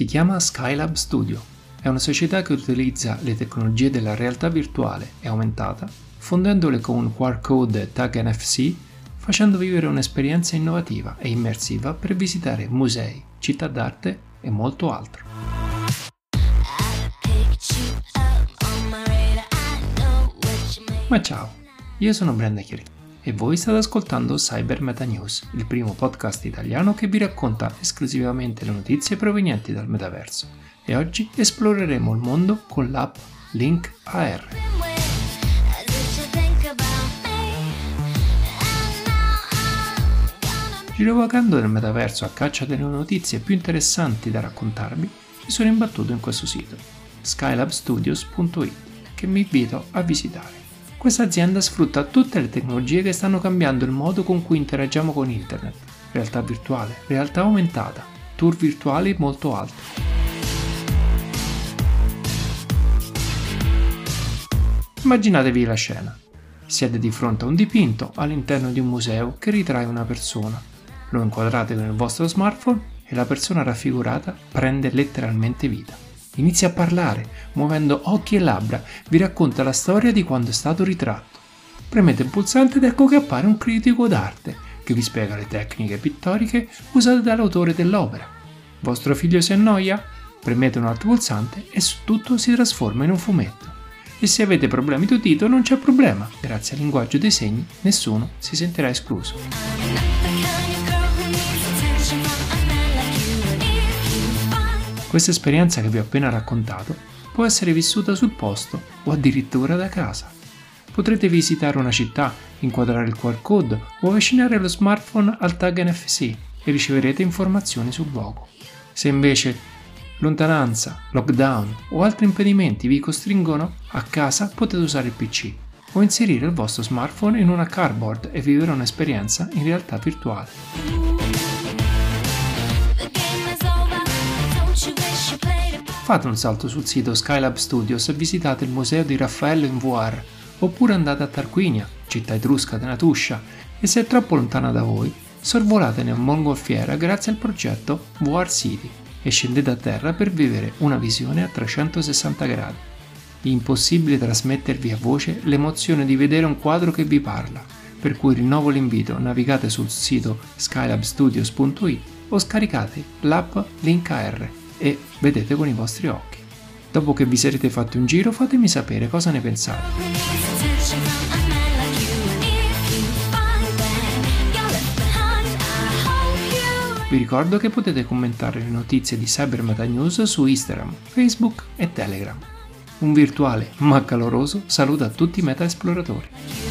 Si chiama Skylab Studio. È una società che utilizza le tecnologie della realtà virtuale e aumentata, fondendole con QR code e tag NFC, facendo vivere un'esperienza innovativa e immersiva per visitare musei, città d'arte e molto altro. Ma ciao, io sono Brenda Chiaretti e voi state ascoltando Cyber Meta News, il primo podcast italiano che vi racconta esclusivamente le notizie provenienti dal metaverso. E oggi esploreremo il mondo con l'app Link AR. Girovagando nel metaverso a caccia delle notizie più interessanti da raccontarvi, mi sono imbattuto in questo sito, skylabstudios.it, che mi invito a visitare. Questa azienda sfrutta tutte le tecnologie che stanno cambiando il modo con cui interagiamo con internet, realtà virtuale, realtà aumentata, tour virtuali e molto altro. Immaginatevi la scena. Siete di fronte a un dipinto all'interno di un museo che ritrae una persona. Lo inquadrate con il vostro smartphone e la persona raffigurata prende letteralmente vita. Inizia a parlare, muovendo occhi e labbra, vi racconta la storia di quando è stato ritratto. Premete il pulsante ed ecco che appare un critico d'arte che vi spiega le tecniche pittoriche usate dall'autore dell'opera. Vostro figlio si annoia? Premete un altro pulsante e tutto si trasforma in un fumetto. E se avete problemi d'udito non c'è problema, grazie al linguaggio dei segni nessuno si sentirà escluso. Questa esperienza che vi ho appena raccontato può essere vissuta sul posto o addirittura da casa. Potrete visitare una città, inquadrare il QR code o avvicinare lo smartphone al tag NFC e riceverete informazioni sul luogo. Se invece lontananza, lockdown o altri impedimenti vi costringono, a casa potete usare il PC o inserire il vostro smartphone in una cardboard e vivere un'esperienza in realtà virtuale. Fate un salto sul sito Skylab Studios e visitate il museo di Raffaello in VR, oppure andate a Tarquinia, città etrusca della Tuscia, e se è troppo lontana da voi, sorvolate nel mongolfiera grazie al progetto VR City e scendete a terra per vivere una visione a 360 gradi. Impossibile trasmettervi a voce l'emozione di vedere un quadro che vi parla, per cui rinnovo l'invito, navigate sul sito skylabstudios.it o scaricate l'app Link AR e vedete con i vostri occhi. Dopo che vi sarete fatti un giro fatemi sapere cosa ne pensate. Vi ricordo che potete commentare le notizie di Cyber Meta News su Instagram, Facebook e Telegram. Un virtuale ma caloroso saluto a tutti i meta esploratori.